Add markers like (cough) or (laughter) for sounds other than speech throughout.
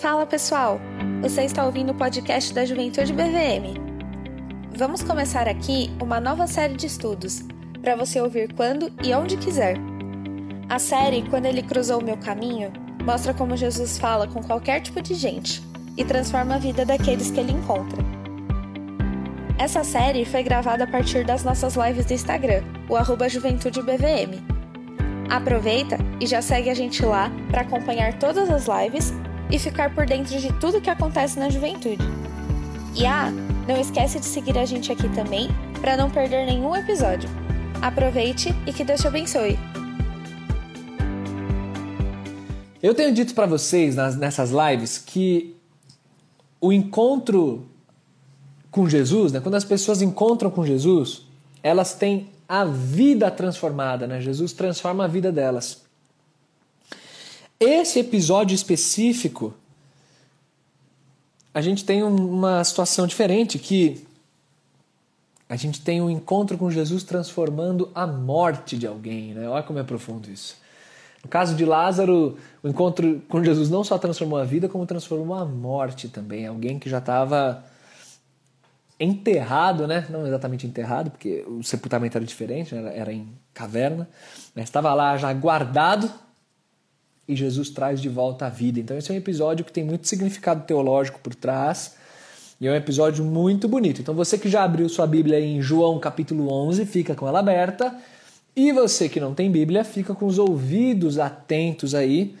Fala pessoal, você está ouvindo o podcast da Juventude BVM. Vamos começar aqui uma nova série de estudos, para você ouvir quando e onde quiser. A série Quando Ele Cruzou o Meu Caminho mostra como Jesus fala com qualquer tipo de gente e transforma a vida daqueles que ele encontra. Essa série foi gravada a partir das nossas lives do Instagram, o arroba Juventude BVM. Aproveita e já segue a gente lá para acompanhar todas as lives e ficar por dentro de tudo que acontece na juventude. E ah, não esquece de seguir a gente aqui também para não perder nenhum episódio. Aproveite e que Deus te abençoe. Eu tenho dito para vocês nas, nessas lives que o encontro com Jesus, né, quando as pessoas encontram com Jesus, elas têm a vida transformada, né? Jesus transforma a vida delas. Esse episódio específico, a gente tem uma situação diferente que a gente tem um encontro com Jesus transformando a morte de alguém, né? Olha como é profundo isso. No caso de Lázaro, o encontro com Jesus não só transformou a vida, como transformou a morte também. Alguém que já estava enterrado, né? Não exatamente enterrado, porque o sepultamento era diferente, né? era em caverna, mas estava lá já guardado e Jesus traz de volta a vida. Então esse é um episódio que tem muito significado teológico por trás e é um episódio muito bonito. Então você que já abriu sua Bíblia em João capítulo 11, fica com ela aberta. E você que não tem Bíblia, fica com os ouvidos atentos aí,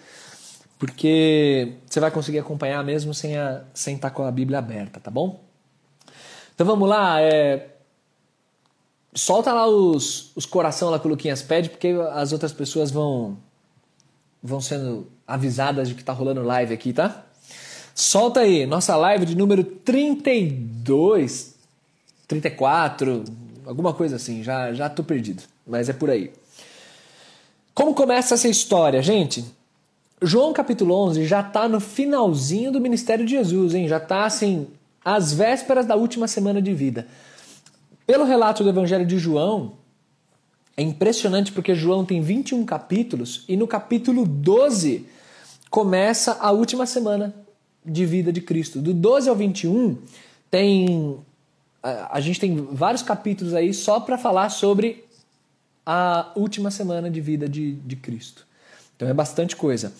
porque você vai conseguir acompanhar mesmo sem, a, sem estar com a Bíblia aberta, tá bom? Então vamos lá, é... solta lá os, os coração lá que o Luquinhas pede, porque as outras pessoas vão vão sendo avisadas de que tá rolando live aqui, tá? Solta aí, nossa live de número 32, 34, alguma coisa assim, já, já tô perdido, mas é por aí. Como começa essa história, gente? João capítulo 11 já tá no finalzinho do ministério de Jesus, hein? Já tá assim, às vésperas da última semana de vida. Pelo relato do evangelho de João, é impressionante porque João tem 21 capítulos e no capítulo 12 começa a última semana de vida de Cristo. Do 12 ao 21 tem a gente tem vários capítulos aí só para falar sobre a última semana de vida de, de Cristo. Então é bastante coisa.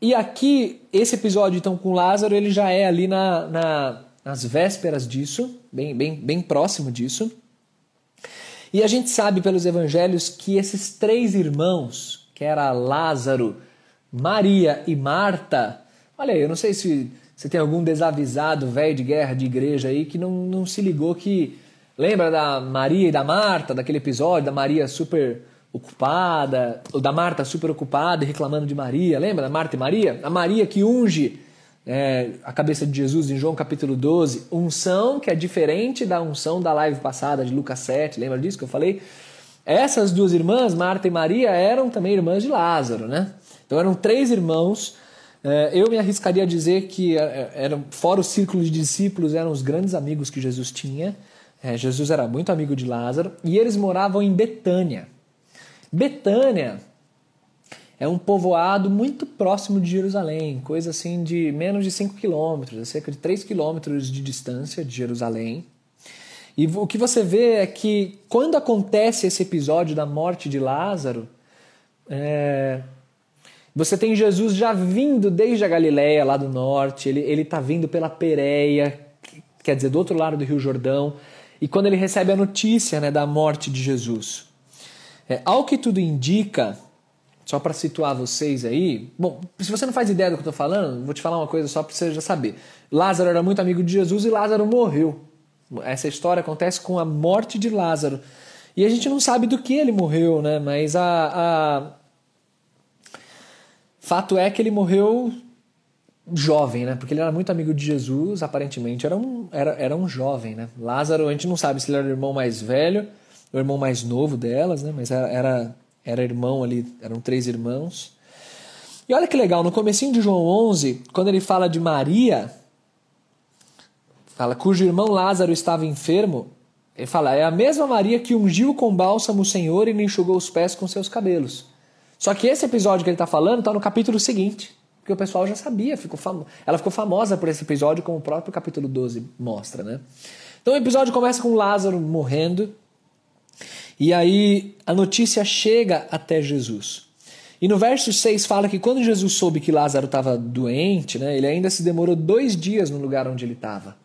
E aqui, esse episódio então com Lázaro, ele já é ali na, na, nas vésperas disso, bem, bem, bem próximo disso. E a gente sabe pelos evangelhos que esses três irmãos, que era Lázaro, Maria e Marta, olha aí, eu não sei se você tem algum desavisado velho de guerra de igreja aí que não, não se ligou que. Lembra da Maria e da Marta, daquele episódio da Maria super ocupada, ou da Marta super ocupada e reclamando de Maria, lembra da Marta e Maria? A Maria que unge é, a cabeça de Jesus em João capítulo 12, unção que é diferente da unção da live passada de Lucas 7, lembra disso que eu falei? Essas duas irmãs, Marta e Maria, eram também irmãs de Lázaro, né? Então eram três irmãos. É, eu me arriscaria a dizer que é, é, eram, fora o círculo de discípulos, eram os grandes amigos que Jesus tinha. Jesus era muito amigo de Lázaro e eles moravam em Betânia. Betânia é um povoado muito próximo de Jerusalém, coisa assim de menos de 5 quilômetros, é cerca de 3 quilômetros de distância de Jerusalém. E o que você vê é que quando acontece esse episódio da morte de Lázaro, é... você tem Jesus já vindo desde a Galiléia, lá do norte, ele está vindo pela Pérea, quer dizer, do outro lado do Rio Jordão, e quando ele recebe a notícia né, da morte de Jesus. É, ao que tudo indica, só para situar vocês aí. Bom, se você não faz ideia do que eu estou falando, vou te falar uma coisa só para você já saber. Lázaro era muito amigo de Jesus e Lázaro morreu. Essa história acontece com a morte de Lázaro. E a gente não sabe do que ele morreu, né? Mas a, a... fato é que ele morreu jovem, né? Porque ele era muito amigo de Jesus, aparentemente era um, era, era um jovem, né? Lázaro, a gente não sabe se ele era o irmão mais velho, o irmão mais novo delas, né? Mas era, era era irmão ali, eram três irmãos. E olha que legal, no comecinho de João 11, quando ele fala de Maria, fala cujo irmão Lázaro estava enfermo, ele fala, é a mesma Maria que ungiu com bálsamo o Senhor e lhe enxugou os pés com seus cabelos. Só que esse episódio que ele está falando está no capítulo seguinte, porque o pessoal já sabia, ficou fam... ela ficou famosa por esse episódio, como o próprio capítulo 12 mostra, né? Então o episódio começa com Lázaro morrendo, e aí a notícia chega até Jesus. E no verso 6 fala que quando Jesus soube que Lázaro estava doente, né, ele ainda se demorou dois dias no lugar onde ele estava.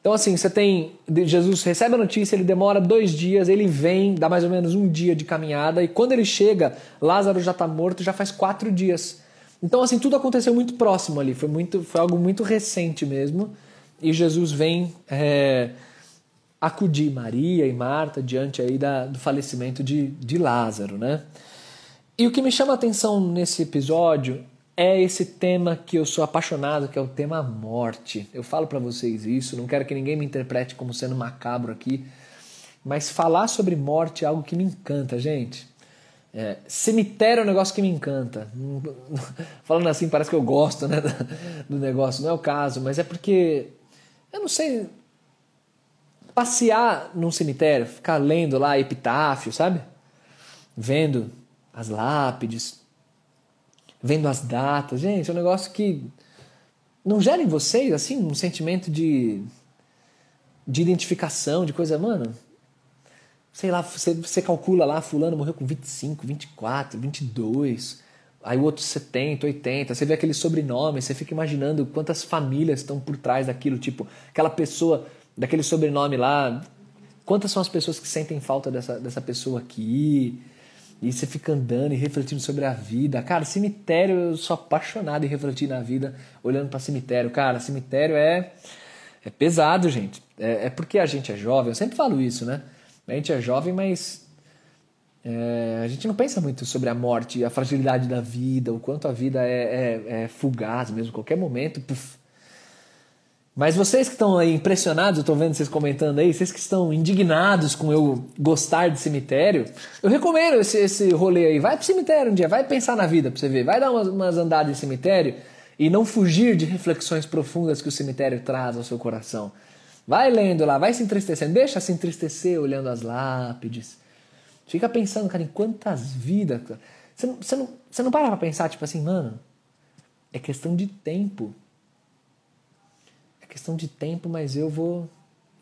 Então, assim, você tem. Jesus recebe a notícia, ele demora dois dias, ele vem, dá mais ou menos um dia de caminhada, e quando ele chega, Lázaro já está morto, já faz quatro dias. Então, assim, tudo aconteceu muito próximo ali, foi, muito, foi algo muito recente mesmo. E Jesus vem é, acudir Maria e Marta diante aí da, do falecimento de, de Lázaro, né? E o que me chama a atenção nesse episódio é esse tema que eu sou apaixonado, que é o tema morte. Eu falo para vocês isso, não quero que ninguém me interprete como sendo macabro aqui, mas falar sobre morte é algo que me encanta, gente. É, cemitério é um negócio que me encanta. (laughs) Falando assim, parece que eu gosto né, (laughs) do negócio, não é o caso, mas é porque, eu não sei, passear num cemitério, ficar lendo lá epitáfio, sabe? Vendo as lápides, vendo as datas. Gente, é um negócio que não gera em vocês assim um sentimento de, de identificação, de coisa, mano. Sei lá, você, você calcula lá, fulano morreu com 25, 24, 22, aí o outro 70, 80, você vê aquele sobrenome, você fica imaginando quantas famílias estão por trás daquilo, tipo, aquela pessoa, daquele sobrenome lá, quantas são as pessoas que sentem falta dessa, dessa pessoa aqui, e você fica andando e refletindo sobre a vida. Cara, cemitério, eu sou apaixonado em refletir na vida olhando para cemitério. Cara, cemitério é, é pesado, gente. É, é, porque a gente é jovem, eu sempre falo isso, né? A gente é jovem, mas é, a gente não pensa muito sobre a morte, a fragilidade da vida, o quanto a vida é, é, é fugaz mesmo. Qualquer momento, puff, mas vocês que estão aí impressionados, eu estou vendo vocês comentando aí, vocês que estão indignados com eu gostar de cemitério, eu recomendo esse, esse rolê aí. Vai pro cemitério um dia, vai pensar na vida pra você ver. Vai dar umas, umas andadas em cemitério e não fugir de reflexões profundas que o cemitério traz ao seu coração. Vai lendo lá, vai se entristecendo, deixa se entristecer olhando as lápides. Fica pensando, cara, em quantas vidas. Você não, você não, você não para pra pensar, tipo assim, mano, é questão de tempo questão de tempo, mas eu vou.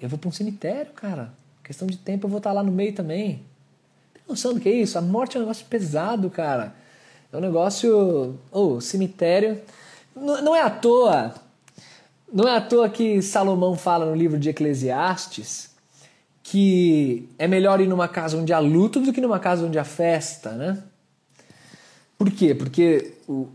Eu vou para um cemitério, cara. Questão de tempo, eu vou estar tá lá no meio também. Tem noção do que é isso? A morte é um negócio pesado, cara. É um negócio. Oh, cemitério. Não, não é à toa. Não é à toa que Salomão fala no livro de Eclesiastes que é melhor ir numa casa onde há luto do que numa casa onde há festa, né? Por quê? Porque o,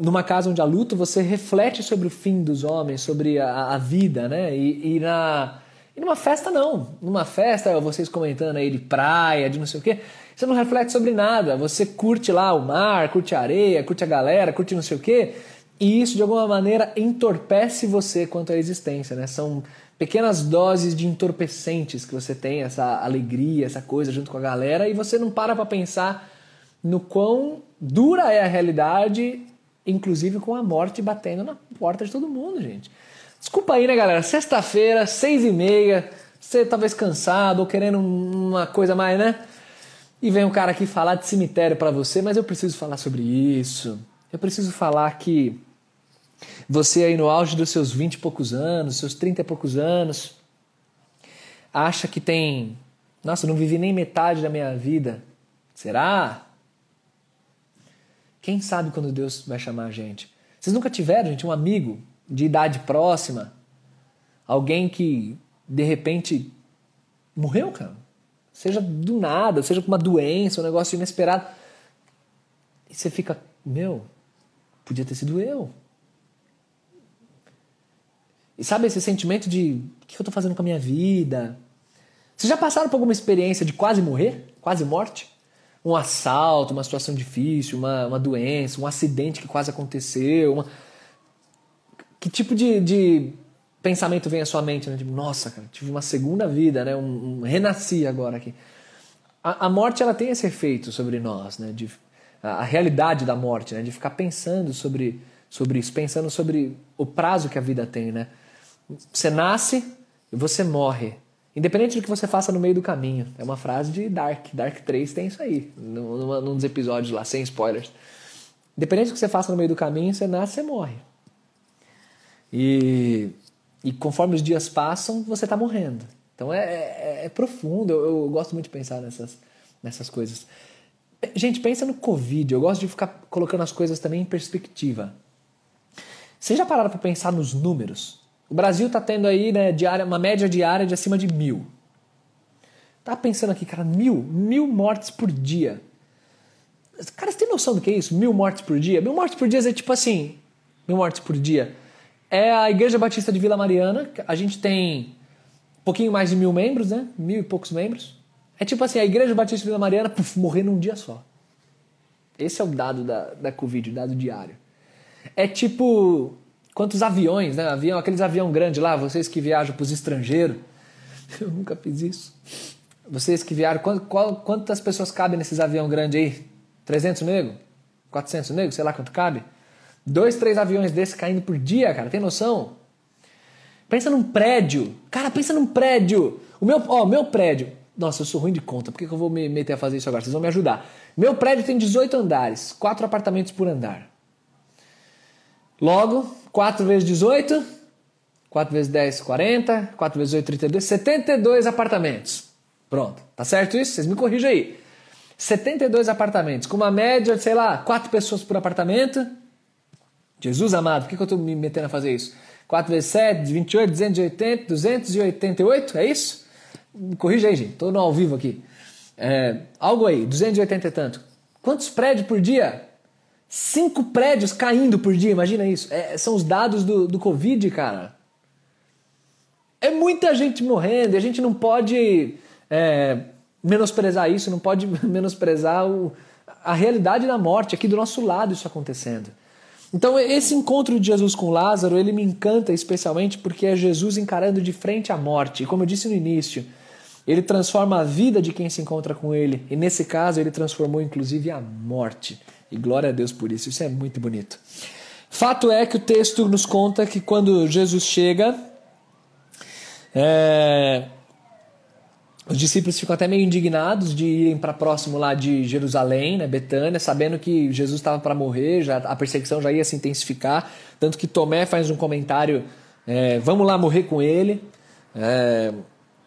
numa casa onde há luto, você reflete sobre o fim dos homens, sobre a, a vida, né? E, e, na, e numa festa, não. Numa festa, vocês comentando aí de praia, de não sei o quê, você não reflete sobre nada. Você curte lá o mar, curte a areia, curte a galera, curte não sei o quê. E isso, de alguma maneira, entorpece você quanto à existência, né? São pequenas doses de entorpecentes que você tem, essa alegria, essa coisa junto com a galera, e você não para para pensar no quão dura é a realidade inclusive com a morte batendo na porta de todo mundo, gente. Desculpa aí, né, galera? Sexta-feira, seis e meia, você talvez cansado ou querendo uma coisa mais, né? E vem um cara aqui falar de cemitério para você, mas eu preciso falar sobre isso. Eu preciso falar que você aí no auge dos seus vinte e poucos anos, seus trinta e poucos anos, acha que tem, nossa, não vivi nem metade da minha vida. Será? Quem sabe quando Deus vai chamar a gente? Vocês nunca tiveram, gente, um amigo de idade próxima? Alguém que de repente morreu, cara? Seja do nada, seja com uma doença, um negócio inesperado. E você fica, meu, podia ter sido eu. E sabe esse sentimento de o que eu estou fazendo com a minha vida? Vocês já passaram por alguma experiência de quase morrer? Quase morte? Um assalto, uma situação difícil, uma, uma doença, um acidente que quase aconteceu. Uma... Que tipo de, de pensamento vem à sua mente? Né? Tipo, nossa, cara, tive uma segunda vida, né? um, um renasci agora aqui. A, a, morte ela tem esse efeito sobre nós, né? de, a, a realidade da morte, né? de ficar pensando sobre, sobre isso, pensando sobre o prazo que a vida tem. Né? Você nasce e você morre. Independente do que você faça no meio do caminho. É uma frase de Dark. Dark 3 tem isso aí, num, num dos episódios lá, sem spoilers. Independente do que você faça no meio do caminho, você nasce, você morre. E, e conforme os dias passam, você está morrendo. Então é, é, é profundo, eu, eu, gosto muito de pensar nessas, nessas coisas. Gente, pensa no Covid, eu gosto de ficar colocando as coisas também em perspectiva. Vocês já pararam para pensar nos números? O Brasil está tendo aí né, diária, uma média diária de acima de mil. Tá pensando aqui, cara, mil, mil mortes por dia. Cara, você tem noção do que é isso? Mil mortes por dia? Mil mortes por dia é tipo assim, mil mortes por dia. É a Igreja Batista de Vila Mariana, a gente tem um pouquinho mais de mil membros, né? Mil e poucos membros. É tipo assim, a Igreja Batista de Vila Mariana puf, morrer num dia só. Esse é o dado da, da Covid, o dado diário. É tipo quantos aviões, né? Avião, aqueles avião grandes lá, vocês que viajam para os estrangeiros. (laughs) Eu nunca fiz isso. Vocês que viajam, quantas pessoas cabem nesses avião grande aí? 300 nego? 400 nego? Sei lá quanto cabe. Dois, três aviões desses caindo por dia, cara. Tem noção? Pensa num prédio. Cara, pensa num prédio. O meu, ó, meu prédio. Nossa, eu sou ruim de conta. Por que, que eu vou me meter a fazer isso agora? Vocês vão me ajudar. Meu prédio tem 18 andares, 4 apartamentos por andar. Logo, 4 vezes 18, 4 vezes 10, 40, 4 vezes 8, 32, 72 apartamentos. Pronto, tá certo isso? Vocês me corrijam aí. 72 apartamentos, com uma média de, sei lá, 4 pessoas por apartamento. Jesus amado, por que, que eu estou me metendo a fazer isso? 4 vezes 7, 28, 280, 288, é isso? Me corrija aí, gente, estou no ao vivo aqui. É, algo aí, 280 e tanto. Quantos prédios por dia? Cinco prédios caindo por dia, imagina isso. É, são os dados do, do Covid, cara. É muita gente morrendo e a gente não pode é, menosprezar isso, não pode (laughs) menosprezar o, a realidade da morte aqui do nosso lado isso acontecendo. Então esse encontro de Jesus com Lázaro, ele me encanta especialmente porque é Jesus encarando de frente a morte. E como eu disse no início, ele transforma a vida de quem se encontra com ele. E nesse caso ele transformou inclusive a morte. E glória a Deus por isso. Isso é muito bonito. Fato é que o texto nos conta que quando Jesus chega, é, os discípulos ficam até meio indignados de irem para próximo lá de Jerusalém, né, Betânia, sabendo que Jesus estava para morrer, já a perseguição já ia se intensificar, tanto que Tomé faz um comentário, é, vamos lá morrer com ele, é,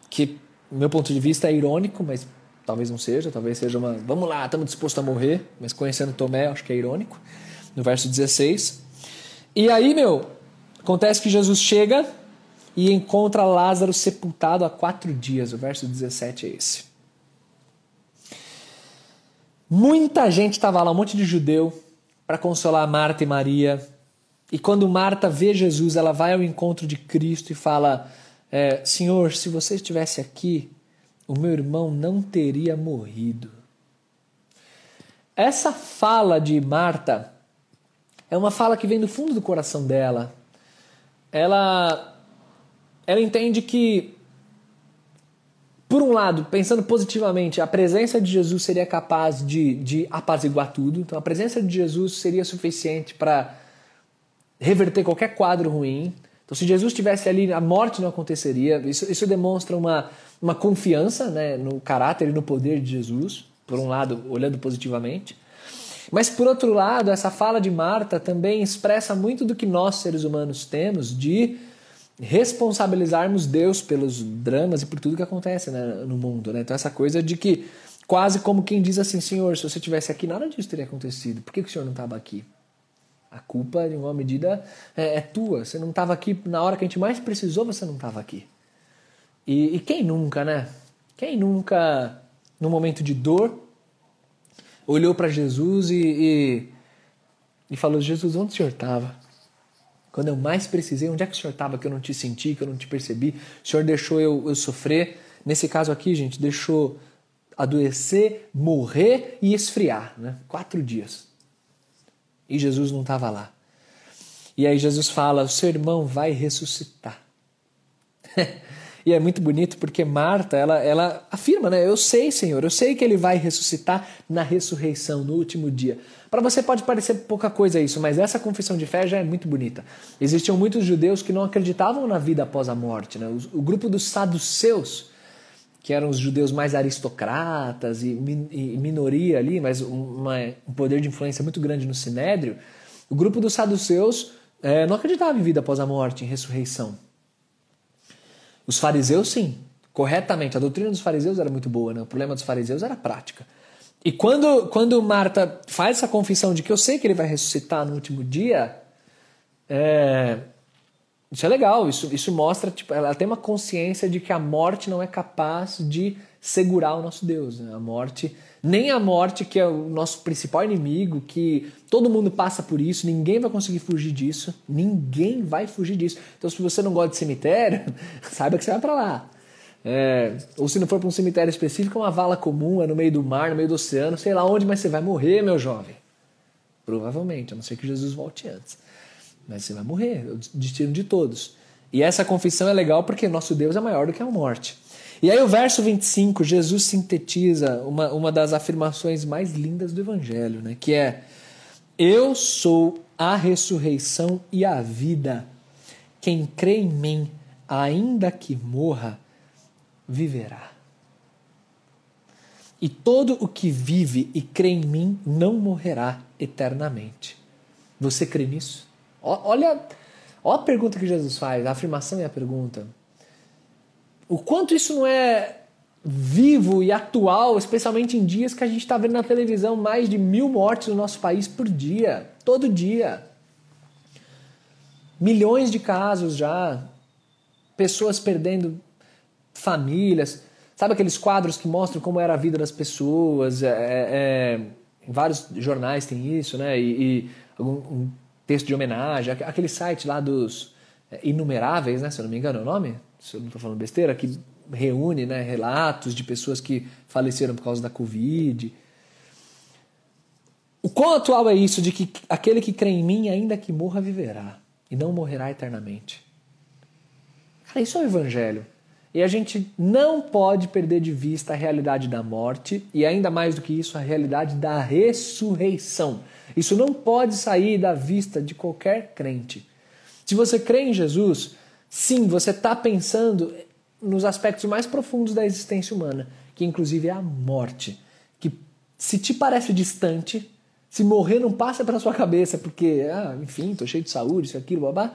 que do meu ponto de vista é irônico, mas talvez não seja, talvez seja uma, vamos lá, estamos dispostos a morrer, mas conhecendo Tomé, acho que é irônico, no verso 16. E aí, meu, acontece que Jesus chega e encontra Lázaro sepultado há quatro dias. O verso 17 é esse. Muita gente estava lá, um monte de judeu, para consolar Marta e Maria. E quando Marta vê Jesus, ela vai ao encontro de Cristo e fala: é, Senhor, se você estivesse aqui, o meu irmão não teria morrido. Essa fala de Marta é uma fala que vem do fundo do coração dela. Ela ela entende que, por um lado, pensando positivamente, a presença de Jesus seria capaz de, de apaziguar tudo. Então, a presença de Jesus seria suficiente para reverter qualquer quadro ruim. Então, se Jesus estivesse ali, a morte não aconteceria. Isso, isso demonstra uma, uma confiança né, no caráter e no poder de Jesus, por um lado, olhando positivamente. Mas, por outro lado, essa fala de Marta também expressa muito do que nós, seres humanos, temos de responsabilizarmos Deus pelos dramas e por tudo que acontece né, no mundo. Né? Então, essa coisa de que, quase como quem diz assim: Senhor, se você estivesse aqui, nada disso teria acontecido. Por que, o Senhor não estava aqui? A culpa, em uma medida, é, é tua. Você não estava aqui na hora que a gente mais precisou, você não estava aqui. E, e quem nunca, né? Quem nunca, no momento de dor, olhou para Jesus e, e, e falou: Jesus, onde o Senhor estava? Quando eu mais precisei, onde é que o Senhor estava que eu não te senti, que eu não te percebi? O Senhor deixou eu, eu sofrer. Nesse caso aqui, gente, deixou adoecer, morrer e esfriar. Né? Quatro dias. E Jesus não estava lá. E aí Jesus fala: o seu irmão vai ressuscitar. (laughs) e é muito bonito porque Marta, ela, ela afirma, né? Eu sei, Senhor, eu sei que ele vai ressuscitar na ressurreição, no último dia. Para você pode parecer pouca coisa isso, mas essa confissão de fé já é muito bonita. Existiam muitos judeus que não acreditavam na vida após a morte. Né? O, o grupo dos saduceus, que eram os judeus mais aristocratas e, e minoria ali, mas uma, um poder de influência muito grande no sinédrio, o grupo dos saduceus é, não acreditava em vida após a morte, em ressurreição. Os fariseus, sim, corretamente. A doutrina dos fariseus era muito boa, né? o problema dos fariseus era a prática. E quando, quando Marta faz essa confissão de que eu sei que ele vai ressuscitar no último dia, é, isso é legal, isso, isso mostra, tipo, ela tem uma consciência de que a morte não é capaz de segurar o nosso Deus. Né? A morte, nem a morte, que é o nosso principal inimigo, que todo mundo passa por isso, ninguém vai conseguir fugir disso, ninguém vai fugir disso. Então, se você não gosta de cemitério, (laughs) saiba que você vai para lá. É, ou se não for para um cemitério específico, é uma vala comum, é no meio do mar, no meio do oceano, sei lá onde, mas você vai morrer, meu jovem. Provavelmente, a não ser que Jesus volte antes. Mas você vai morrer, é o destino de todos. E essa confissão é legal porque nosso Deus é maior do que a morte. E aí o verso 25, Jesus sintetiza uma, uma das afirmações mais lindas do Evangelho, né? que é: Eu sou a ressurreição e a vida. Quem crê em mim, ainda que morra, viverá. E todo o que vive e crê em mim não morrerá eternamente. Você crê nisso? Olha, olha a pergunta que Jesus faz, a afirmação e a pergunta. O quanto isso não é vivo e atual, especialmente em dias que a gente está vendo na televisão mais de mil mortes no nosso país por dia, todo dia. Milhões de casos já, pessoas perdendo famílias. Sabe aqueles quadros que mostram como era a vida das pessoas? É, é, é vários jornais tem isso, né? E, e um, texto de homenagem, aquele site lá dos Inumeráveis, né, se eu não me engano é o nome, se eu não estou falando besteira, que reúne né, relatos de pessoas que faleceram por causa da Covid. O quão atual é isso de que aquele que crê em mim, ainda que morra, viverá e não morrerá eternamente? Cara, isso é o Evangelho. E a gente não pode perder de vista a realidade da morte e, ainda mais do que isso, a realidade da ressurreição. Isso não pode sair da vista de qualquer crente. Se você crê em Jesus, sim, você está pensando nos aspectos mais profundos da existência humana, que inclusive é a morte. Que se te parece distante, se morrer não passa pela sua cabeça, porque, ah, enfim, estou cheio de saúde, isso, aquilo, babá,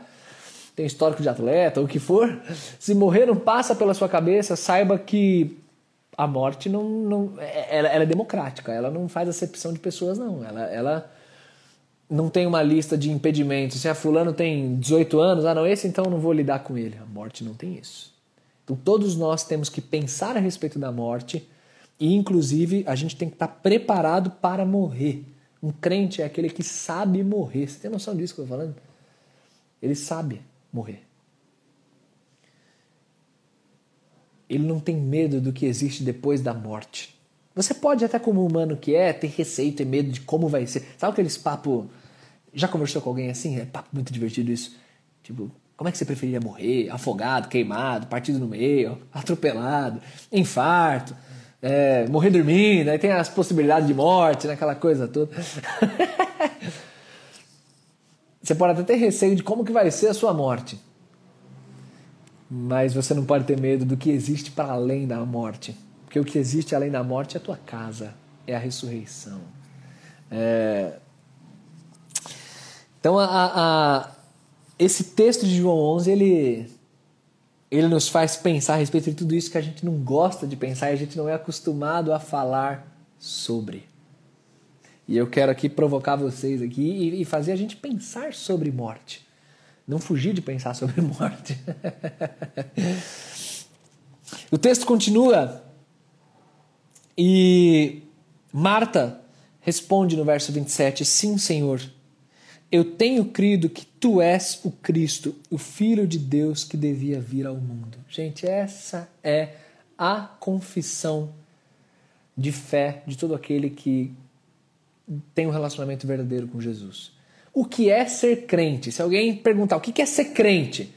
tem histórico de atleta, ou o que for, se morrer não passa pela sua cabeça, saiba que a morte não, não ela, ela é democrática, ela não faz acepção de pessoas, não. Ela, ela não tem uma lista de impedimentos. Se a fulano tem 18 anos, ah não, esse então não vou lidar com ele. A morte não tem isso. Então todos nós temos que pensar a respeito da morte e inclusive a gente tem que estar preparado para morrer. Um crente é aquele que sabe morrer. Você tem noção disso que eu estou falando? Ele sabe morrer. Ele não tem medo do que existe depois da morte. Você pode, até como humano que é, ter receio, ter medo de como vai ser. Sabe aqueles papo. Já conversou com alguém assim? É papo muito divertido isso. Tipo, como é que você preferiria morrer? Afogado, queimado, partido no meio, atropelado, infarto, é, morrer dormindo, aí tem as possibilidades de morte, né, aquela coisa toda. (laughs) você pode até ter receio de como que vai ser a sua morte. Mas você não pode ter medo do que existe para além da morte. Porque o que existe além da morte é a tua casa, é a ressurreição. É... Então, a, a, esse texto de João 11, ele, ele nos faz pensar a respeito de tudo isso que a gente não gosta de pensar e a gente não é acostumado a falar sobre. E eu quero aqui provocar vocês aqui e, e fazer a gente pensar sobre morte. Não fugir de pensar sobre (laughs) morte. o texto continua e Marta responde no verso 27: Sim, Senhor, eu tenho crido que tu és o Cristo, o Filho de Deus que devia vir ao mundo. Gente, essa é a confissão de fé de todo aquele que tem um relacionamento verdadeiro com Jesus. O que é ser crente? Se alguém perguntar o que é ser crente,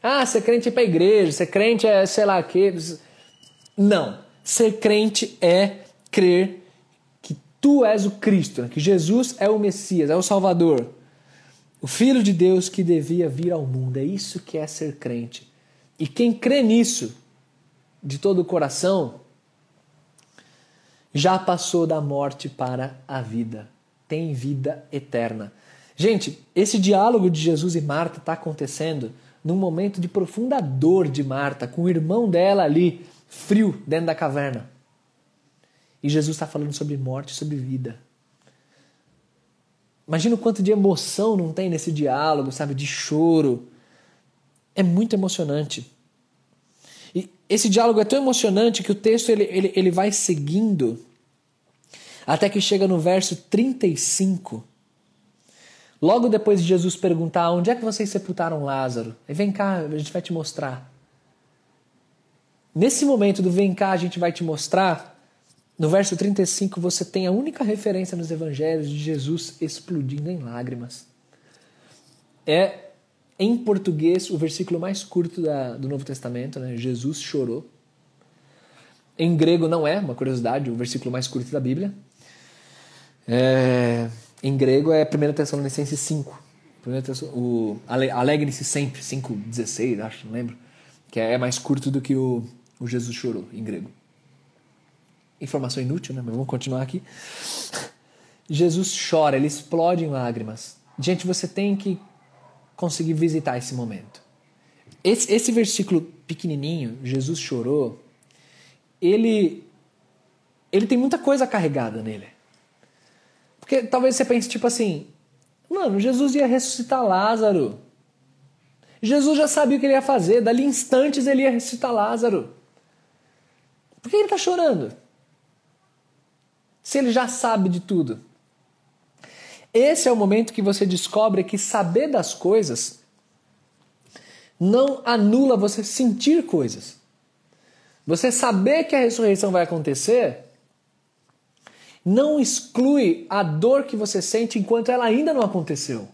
ah, ser crente é para a igreja, ser crente é sei lá o quê. Não. Ser crente é crer que tu és o Cristo, né? que Jesus é o Messias, é o Salvador, o Filho de Deus que devia vir ao mundo. É isso que é ser crente. E quem crê nisso de todo o coração, já passou da morte para a vida, tem vida eterna. Gente, esse diálogo de Jesus e Marta está acontecendo num momento de profunda dor de Marta, com o irmão dela ali, frio, dentro da caverna. E Jesus está falando sobre morte, sobre vida. Imagina o quanto de emoção não tem nesse diálogo, sabe? De choro. É muito emocionante. E esse diálogo é tão emocionante que o texto ele, ele, ele vai seguindo até que chega no verso 35. Logo depois de Jesus perguntar: Onde é que vocês sepultaram Lázaro? E vem cá, a gente vai te mostrar. Nesse momento do vem cá, a gente vai te mostrar. No verso 35, você tem a única referência nos evangelhos de Jesus explodindo em lágrimas. É, em português, o versículo mais curto da, do Novo Testamento, né? Jesus chorou. Em grego não é, uma curiosidade, o versículo mais curto da Bíblia. É, em grego é 1 Tessalonicenses 5. O Alegre-se sempre, 5,16, acho, não lembro. Que é mais curto do que o, o Jesus chorou, em grego. Informação inútil, né? Mas vamos continuar aqui. Jesus chora, ele explode em lágrimas. Gente, você tem que conseguir visitar esse momento. Esse, esse versículo pequenininho, Jesus chorou, ele, ele tem muita coisa carregada nele. Porque talvez você pense tipo assim, mano, Jesus ia ressuscitar Lázaro. Jesus já sabia o que ele ia fazer, dali instantes ele ia ressuscitar Lázaro. Por que ele está chorando? se ele já sabe de tudo? Esse é o momento que você descobre que saber das coisas não anula você sentir coisas. Você saber que a ressurreição vai acontecer não exclui a dor que você sente enquanto ela ainda não aconteceu.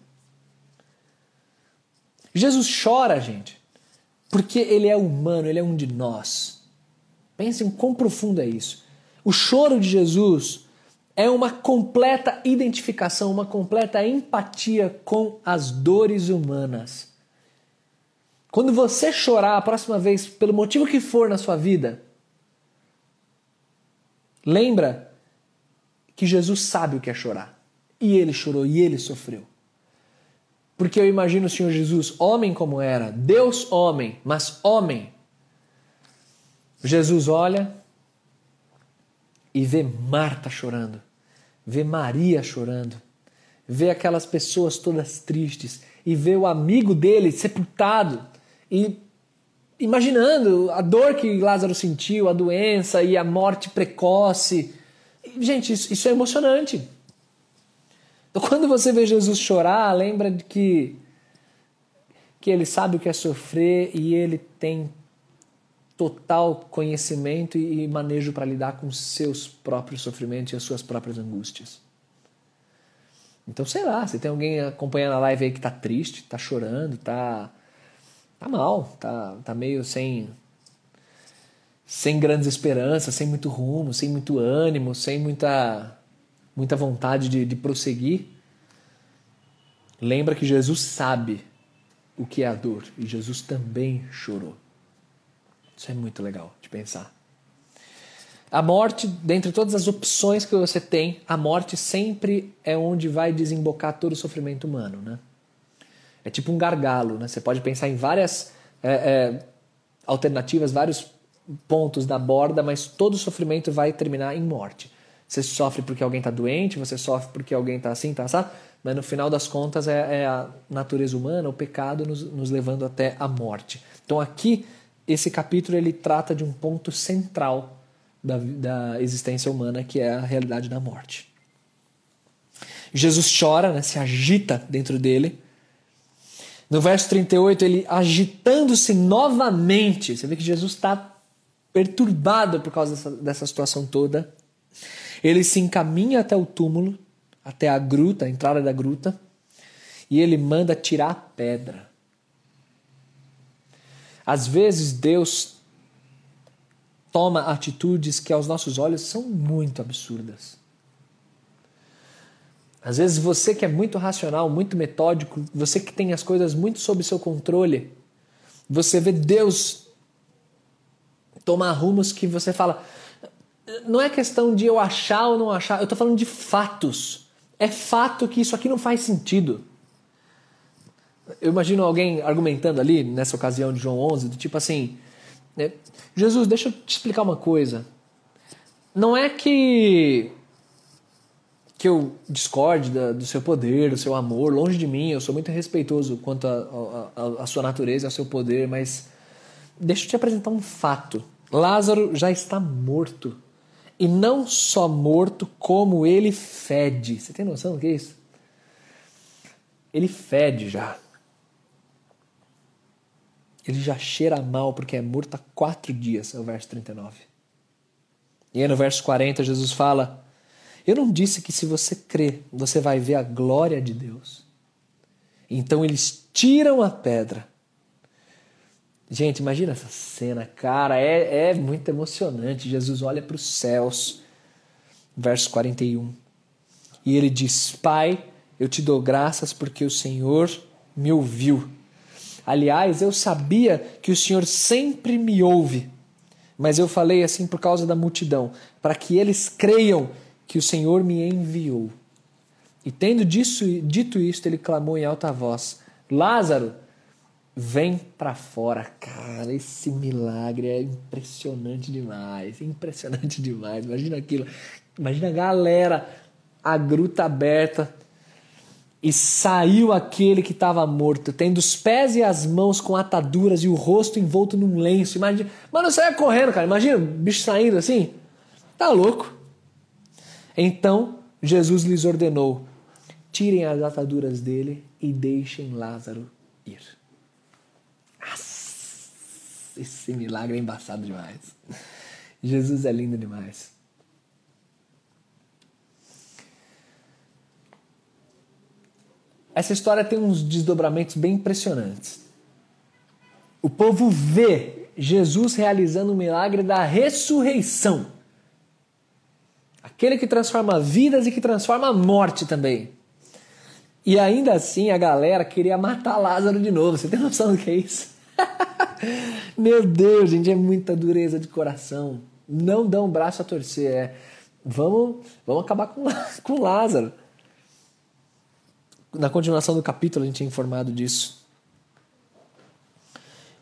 Jesus chora, gente, porque ele é humano, ele é um de nós. Pensem quão profundo é isso. O choro de Jesus é uma completa identificação, uma completa empatia com as dores humanas. Quando você chorar a próxima vez, pelo motivo que for na sua vida, lembra que Jesus sabe o que é chorar. E ele chorou e ele sofreu. Porque eu imagino o Senhor Jesus, homem como era, Deus homem, mas homem. Jesus olha e vê Marta chorando, vê Maria chorando, vê aquelas pessoas todas tristes e vê o amigo dele sepultado e imaginando a dor que Lázaro sentiu, a doença e a morte precoce. Gente, isso, isso é emocionante. Então, quando você vê Jesus chorar, lembra de que, que ele sabe o que é sofrer e ele tem total conhecimento e manejo para lidar com seus próprios sofrimentos e as suas próprias angústias. Então, sei lá, se tem alguém acompanhando a live aí que tá triste, tá chorando, tá tá mal, tá tá meio sem sem grandes esperanças, sem muito rumo, sem muito ânimo, sem muita muita vontade de, de prosseguir, lembra que Jesus sabe o que é a dor e Jesus também chorou. Isso é muito legal de pensar. A morte, dentre todas as opções que você tem, a morte sempre é onde vai desembocar todo o sofrimento humano, né? É tipo um gargalo, né? Você pode pensar em várias é, é, alternativas, vários pontos da borda, mas todo sofrimento vai terminar em morte. Você sofre porque alguém está doente, você sofre porque alguém está assim, tá assim, mas no final das contas é, é, a natureza humana, o pecado nos, nos levando até a morte. Então aqui esse capítulo ele trata de um ponto central da, da existência humana, que é a realidade da morte. Jesus chora, né, se agita dentro dele. No verso 38, ele agitando-se novamente. Você vê que Jesus está perturbado por causa dessa, dessa situação toda. Ele se encaminha até o túmulo, até a gruta, a entrada da gruta, e ele manda tirar a pedra. Às vezes Deus toma atitudes que aos nossos olhos são muito absurdas. Às vezes você que é muito racional, muito metódico, você que tem as coisas muito sob seu controle, você vê Deus tomar rumos que você fala. Não é questão de eu achar ou não achar, eu estou falando de fatos. É fato que isso aqui não faz sentido. Eu imagino alguém argumentando ali, nessa ocasião de João 11, do tipo assim: né, Jesus, deixa eu te explicar uma coisa. Não é que que eu discorde da, do seu poder, do seu amor, longe de mim, eu sou muito respeitoso quanto à sua natureza, ao seu poder, mas deixa eu te apresentar um fato. Lázaro já está morto. E não só morto, como ele fede. Você tem noção do que é isso? Ele fede já. Ele já cheira mal porque é morto há quatro dias, é o verso 39. E aí no verso 40 Jesus fala: Eu não disse que se você crer, você vai ver a glória de Deus. Então eles tiram a pedra. Gente, imagina essa cena, cara, é, é muito emocionante. Jesus olha para os céus, verso 41. E ele diz: Pai, eu te dou graças porque o Senhor me ouviu. Aliás, eu sabia que o Senhor sempre me ouve, mas eu falei assim por causa da multidão, para que eles creiam que o Senhor me enviou. E tendo disso, dito isto, ele clamou em alta voz: Lázaro, vem para fora. Cara, esse milagre é impressionante demais. Impressionante (laughs) demais. Imagina aquilo. Imagina a galera, a gruta aberta. E saiu aquele que estava morto, tendo os pés e as mãos com ataduras e o rosto envolto num lenço. Imagina, mano, saia correndo, cara. Imagina o bicho saindo assim. Tá louco. Então Jesus lhes ordenou: tirem as ataduras dele e deixem Lázaro ir. Esse milagre é embaçado demais. Jesus é lindo demais. Essa história tem uns desdobramentos bem impressionantes. O povo vê Jesus realizando o milagre da ressurreição. Aquele que transforma vidas e que transforma a morte também. E ainda assim a galera queria matar Lázaro de novo. Você tem noção do que é isso? (laughs) Meu Deus, gente, é muita dureza de coração. Não dá um braço a torcer. É, vamos, vamos acabar com, (laughs) com Lázaro. Na continuação do capítulo a gente é informado disso.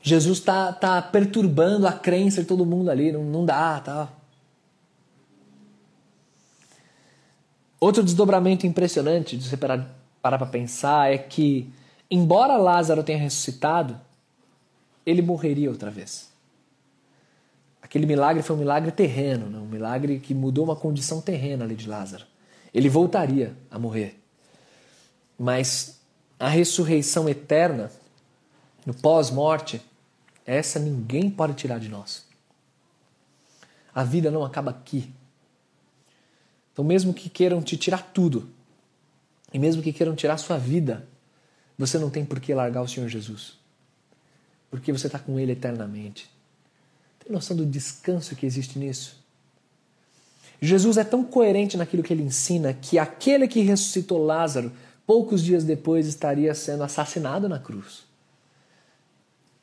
Jesus está tá perturbando a crença de todo mundo ali, não, não dá, tá? Outro desdobramento impressionante de você parar para pensar é que, embora Lázaro tenha ressuscitado, ele morreria outra vez. Aquele milagre foi um milagre terreno, né? um milagre que mudou uma condição terrena ali de Lázaro. Ele voltaria a morrer. Mas a ressurreição eterna, no pós-morte, essa ninguém pode tirar de nós. A vida não acaba aqui. Então, mesmo que queiram te tirar tudo, e mesmo que queiram tirar sua vida, você não tem por que largar o Senhor Jesus porque você está com Ele eternamente. Tem noção do descanso que existe nisso? Jesus é tão coerente naquilo que ele ensina que aquele que ressuscitou Lázaro, poucos dias depois estaria sendo assassinado na cruz.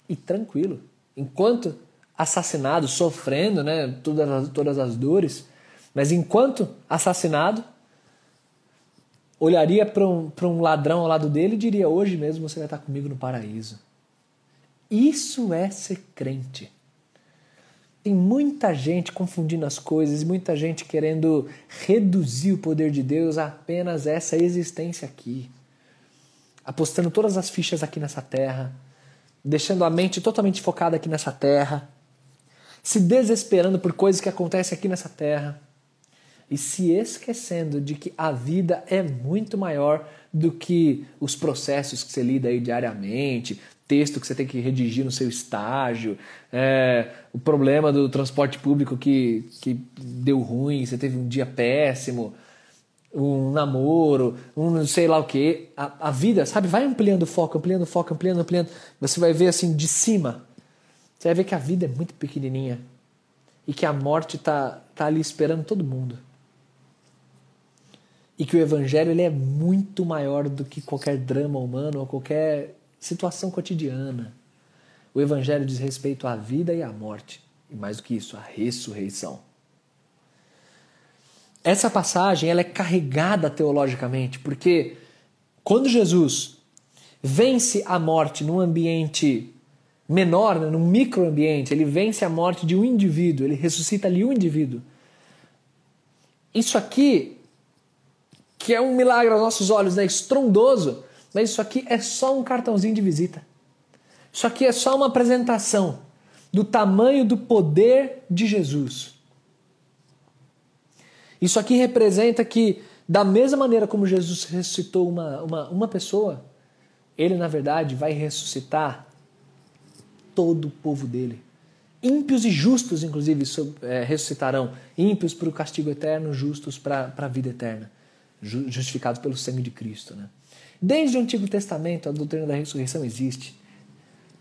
E tranquilo, enquanto assassinado, sofrendo né, todas, as, todas as dores, mas enquanto assassinado, olharia para um, um ladrão ao lado dele e diria: Hoje mesmo você vai estar comigo no paraíso. Isso é ser crente. Tem muita gente confundindo as coisas, muita gente querendo reduzir o poder de Deus a apenas essa existência aqui. Apostando todas as fichas aqui nessa terra, deixando a mente totalmente focada aqui nessa terra, se desesperando por coisas que acontecem aqui nessa terra e se esquecendo de que a vida é muito maior do que os processos que você lida aí diariamente, texto que você tem que redigir no seu estágio, é, o problema do transporte público que, que deu ruim, você teve um dia péssimo, um namoro, um sei lá o que. A, a vida, sabe, vai ampliando o foco, ampliando o foco, ampliando, ampliando. Você vai ver assim de cima. Você vai ver que a vida é muito pequenininha e que a morte está tá ali esperando todo mundo. E que o evangelho ele é muito maior do que qualquer drama humano ou qualquer situação cotidiana. O Evangelho diz respeito à vida e à morte. E mais do que isso, a ressurreição. Essa passagem ela é carregada teologicamente, porque quando Jesus vence a morte num ambiente menor, né, num microambiente, ele vence a morte de um indivíduo, ele ressuscita ali um indivíduo. Isso aqui, que é um milagre aos nossos olhos, né, estrondoso, mas isso aqui é só um cartãozinho de visita. Isso aqui é só uma apresentação do tamanho do poder de Jesus. Isso aqui representa que, da mesma maneira como Jesus ressuscitou uma, uma, uma pessoa, ele, na verdade, vai ressuscitar todo o povo dele. Ímpios e justos, inclusive, é, ressuscitarão. Ímpios para o castigo eterno, justos para a vida eterna. Justificados pelo sangue de Cristo. Né? Desde o Antigo Testamento, a doutrina da ressurreição existe.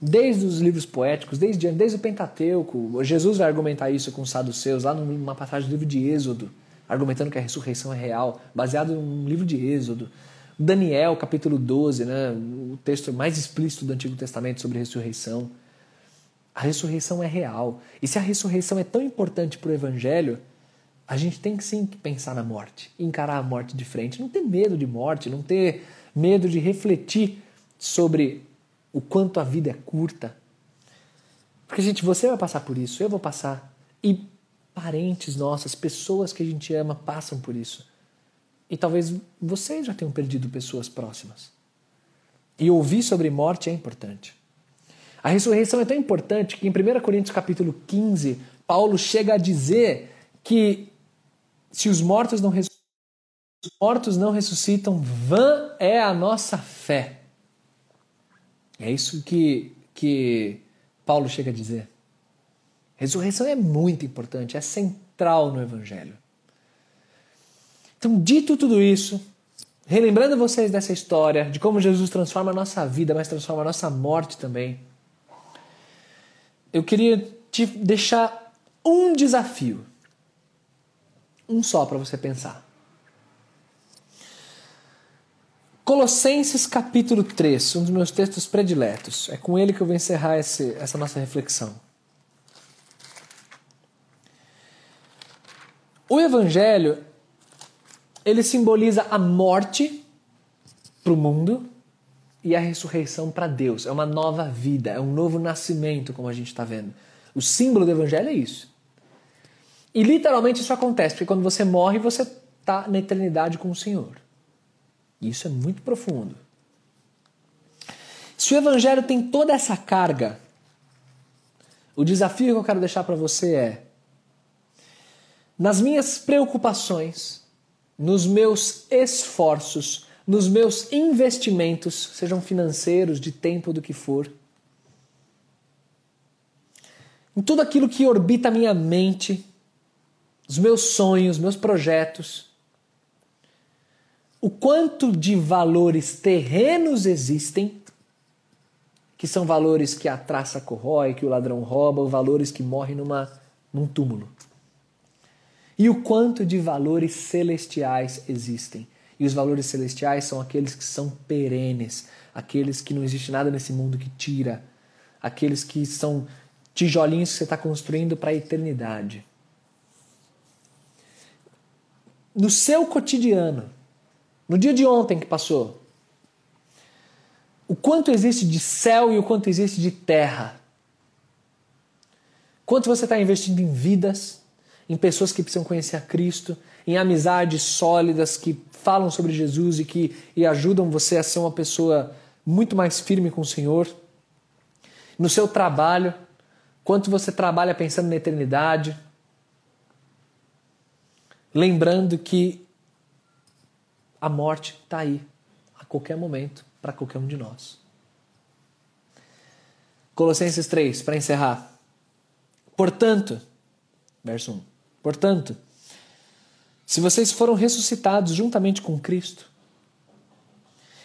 Desde os livros poéticos, desde, desde o Pentateuco. Jesus vai argumentar isso com os saduceus, lá numa passagem do livro de Êxodo, argumentando que a ressurreição é real, baseado num livro de Êxodo. Daniel, capítulo 12, né, o texto mais explícito do Antigo Testamento sobre ressurreição. A ressurreição é real. E se a ressurreição é tão importante para o Evangelho, a gente tem que sim pensar na morte, encarar a morte de frente, não ter medo de morte, não ter medo de refletir sobre o quanto a vida é curta. Porque, gente, você vai passar por isso, eu vou passar. E parentes nossas, pessoas que a gente ama passam por isso. E talvez vocês já tenham perdido pessoas próximas. E ouvir sobre morte é importante. A ressurreição é tão importante que em 1 Coríntios capítulo 15, Paulo chega a dizer que se os mortos não ressuscitam, os mortos não ressuscitam, vã é a nossa fé. É isso que, que Paulo chega a dizer. Ressurreição é muito importante, é central no Evangelho. Então, dito tudo isso, relembrando vocês dessa história, de como Jesus transforma a nossa vida, mas transforma a nossa morte também, eu queria te deixar um desafio. Um só para você pensar. Colossenses capítulo 3, um dos meus textos prediletos. É com ele que eu vou encerrar esse, essa nossa reflexão. O evangelho ele simboliza a morte para o mundo e a ressurreição para Deus. É uma nova vida, é um novo nascimento, como a gente está vendo. O símbolo do evangelho é isso. E literalmente isso acontece, porque quando você morre, você está na eternidade com o Senhor. Isso é muito profundo. Se o evangelho tem toda essa carga, o desafio que eu quero deixar para você é: nas minhas preocupações, nos meus esforços, nos meus investimentos, sejam financeiros, de tempo, do que for, em tudo aquilo que orbita a minha mente, os meus sonhos, meus projetos, o quanto de valores terrenos existem, que são valores que a traça corrói, que o ladrão rouba, valores que morrem numa, num túmulo. E o quanto de valores celestiais existem e os valores celestiais são aqueles que são perenes, aqueles que não existe nada nesse mundo que tira, aqueles que são tijolinhos que você está construindo para a eternidade. No seu cotidiano, no dia de ontem que passou, o quanto existe de céu e o quanto existe de terra. Quanto você está investindo em vidas, em pessoas que precisam conhecer a Cristo, em amizades sólidas que falam sobre Jesus e que e ajudam você a ser uma pessoa muito mais firme com o Senhor. No seu trabalho, quanto você trabalha pensando na eternidade, lembrando que a morte está aí, a qualquer momento, para qualquer um de nós. Colossenses 3, para encerrar. Portanto, verso 1. Portanto, se vocês foram ressuscitados juntamente com Cristo,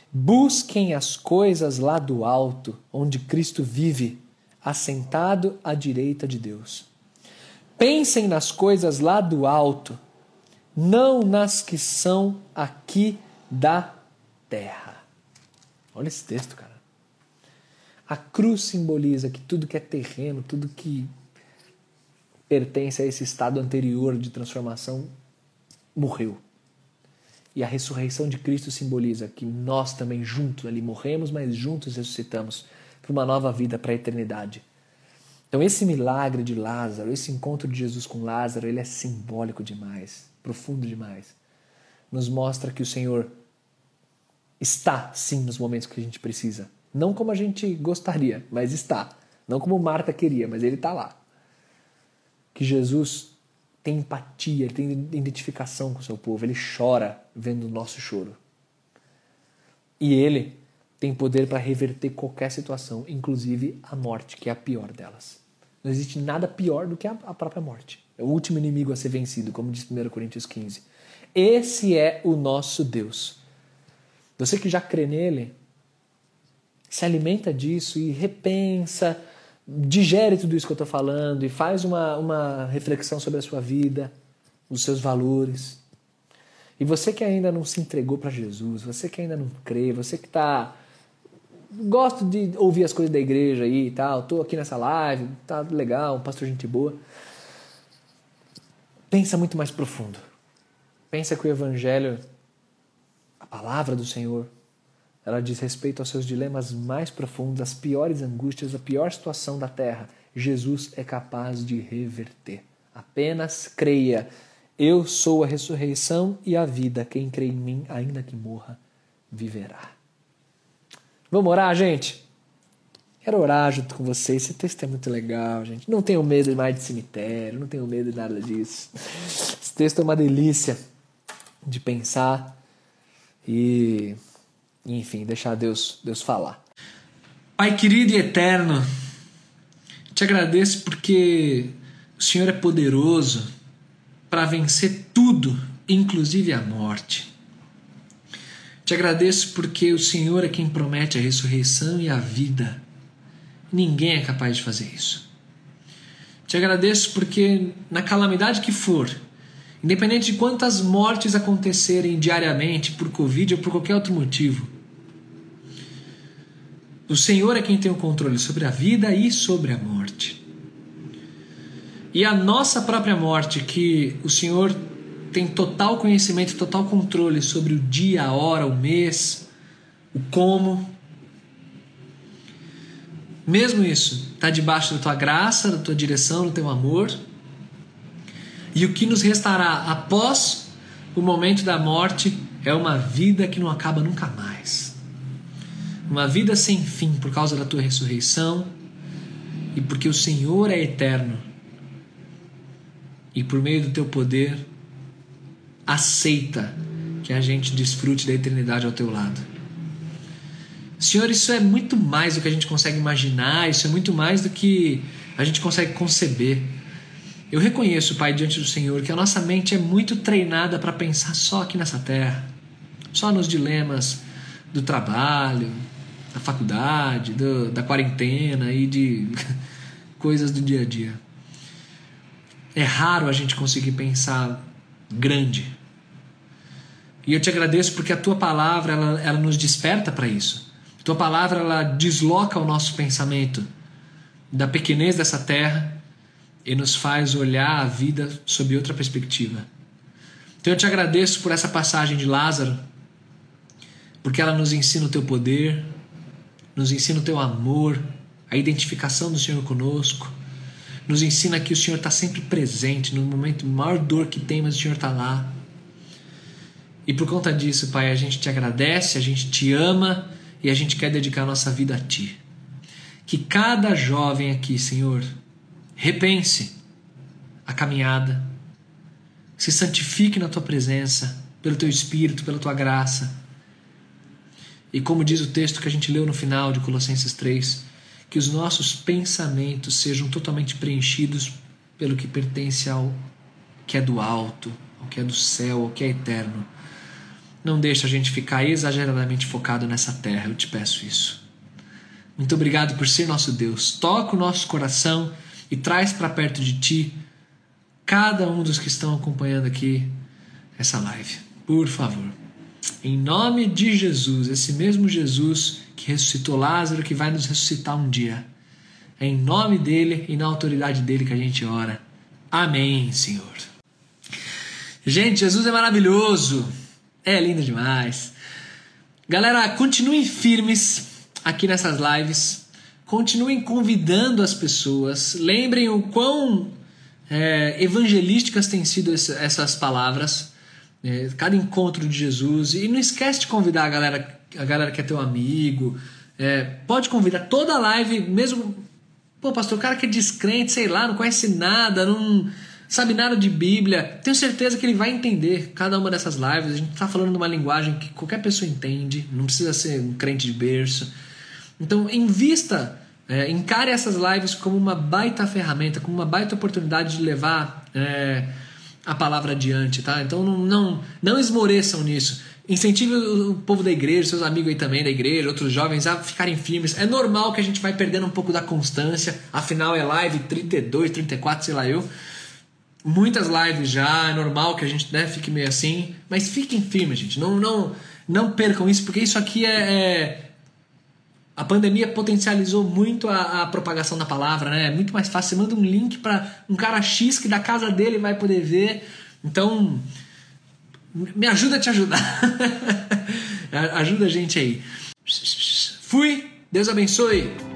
busquem as coisas lá do alto, onde Cristo vive, assentado à direita de Deus. Pensem nas coisas lá do alto, não nas que são aqui da terra. Olha esse texto, cara. A cruz simboliza que tudo que é terreno, tudo que pertence a esse estado anterior de transformação morreu. E a ressurreição de Cristo simboliza que nós também juntos ali morremos, mas juntos ressuscitamos para uma nova vida para a eternidade. Então esse milagre de Lázaro, esse encontro de Jesus com Lázaro, ele é simbólico demais, profundo demais. Nos mostra que o Senhor está sim nos momentos que a gente precisa. Não como a gente gostaria, mas está. Não como Marta queria, mas ele está lá. Que Jesus tem empatia, ele tem identificação com o seu povo, ele chora vendo o nosso choro. E ele tem poder para reverter qualquer situação, inclusive a morte, que é a pior delas. Não existe nada pior do que a própria morte. É o último inimigo a ser vencido, como diz 1 Coríntios 15. Esse é o nosso Deus. Você que já crê nele, se alimenta disso e repensa, digere tudo isso que eu estou falando e faz uma, uma reflexão sobre a sua vida, os seus valores. E você que ainda não se entregou para Jesus, você que ainda não crê, você que está gosto de ouvir as coisas da igreja aí e tal, tô aqui nessa live, tá legal, um pastor gente boa. Pensa muito mais profundo. Pensa que o evangelho, a palavra do Senhor, ela diz respeito aos seus dilemas mais profundos, as piores angústias, a pior situação da terra. Jesus é capaz de reverter. Apenas creia. Eu sou a ressurreição e a vida. Quem crê em mim, ainda que morra, viverá. Vamos orar, gente? Quero orar junto com vocês. Esse texto é muito legal, gente. Não tenho medo mais de cemitério, não tenho medo de nada disso. Esse texto é uma delícia de pensar e, enfim, deixar Deus, Deus falar. Pai querido e eterno, te agradeço porque o Senhor é poderoso para vencer tudo, inclusive a morte. Te agradeço porque o Senhor é quem promete a ressurreição e a vida. Ninguém é capaz de fazer isso. Te agradeço porque, na calamidade que for, independente de quantas mortes acontecerem diariamente por Covid ou por qualquer outro motivo, o Senhor é quem tem o controle sobre a vida e sobre a morte. E a nossa própria morte, que o Senhor tem total conhecimento, total controle sobre o dia, a hora, o mês, o como. Mesmo isso, está debaixo da tua graça, da tua direção, do teu amor. E o que nos restará após o momento da morte é uma vida que não acaba nunca mais. Uma vida sem fim por causa da tua ressurreição e porque o Senhor é eterno. E por meio do teu poder, aceita que a gente desfrute da eternidade ao teu lado. Senhor, isso é muito mais do que a gente consegue imaginar, isso é muito mais do que a gente consegue conceber. Eu reconheço, Pai, diante do Senhor, que a nossa mente é muito treinada para pensar só aqui nessa terra, só nos dilemas do trabalho, da faculdade, do, da quarentena e de (laughs) coisas do dia a dia. É raro a gente conseguir pensar grande, e eu te agradeço porque a tua palavra ela, ela nos desperta para isso. Tua palavra ela desloca o nosso pensamento da pequenez dessa terra e nos faz olhar a vida sob outra perspectiva. Então eu te agradeço por essa passagem de Lázaro, porque ela nos ensina o teu poder, nos ensina o teu amor, a identificação do Senhor conosco, nos ensina que o Senhor está sempre presente no momento maior dor que tem, mas o Senhor está lá. E por conta disso, Pai, a gente te agradece, a gente te ama e a gente quer dedicar nossa vida a Ti. Que cada jovem aqui, Senhor, repense a caminhada, se santifique na Tua presença, pelo Teu Espírito, pela Tua graça. E como diz o texto que a gente leu no final de Colossenses 3, que os nossos pensamentos sejam totalmente preenchidos pelo que pertence ao que é do alto, ao que é do céu, ao que é eterno não deixa a gente ficar exageradamente focado nessa terra, eu te peço isso. Muito obrigado por ser nosso Deus. Toca o nosso coração e traz para perto de ti cada um dos que estão acompanhando aqui essa live. Por favor. Em nome de Jesus, esse mesmo Jesus que ressuscitou Lázaro, que vai nos ressuscitar um dia. É em nome dele e na autoridade dele que a gente ora. Amém, Senhor. Gente, Jesus é maravilhoso. É lindo demais. Galera, continuem firmes aqui nessas lives. Continuem convidando as pessoas. Lembrem o quão é, evangelísticas têm sido essas palavras. É, cada encontro de Jesus. E não esquece de convidar a galera, a galera que é teu amigo. É, pode convidar toda a live, mesmo. Pô, pastor, o cara que é descrente, sei lá, não conhece nada, não sabe nada de Bíblia. Tenho certeza que ele vai entender cada uma dessas lives. A gente está falando de uma linguagem que qualquer pessoa entende, não precisa ser um crente de berço. Então, invista, é, encare essas lives como uma baita ferramenta, como uma baita oportunidade de levar é, a palavra adiante, tá? Então, não, não, não esmoreçam nisso. Incentive o povo da igreja, seus amigos aí também da igreja, outros jovens a ficarem firmes. É normal que a gente vai perdendo um pouco da constância, afinal é live 32, 34, sei lá eu. Muitas lives já, é normal que a gente né, fique meio assim, mas fiquem firmes, gente. Não, não, não percam isso, porque isso aqui é, é a pandemia potencializou muito a, a, propagação da palavra, né? É muito mais fácil. Você manda um link para um cara X que da casa dele vai poder ver. Então, me ajuda a te ajudar. (laughs) ajuda a gente aí. Fui. Deus abençoe.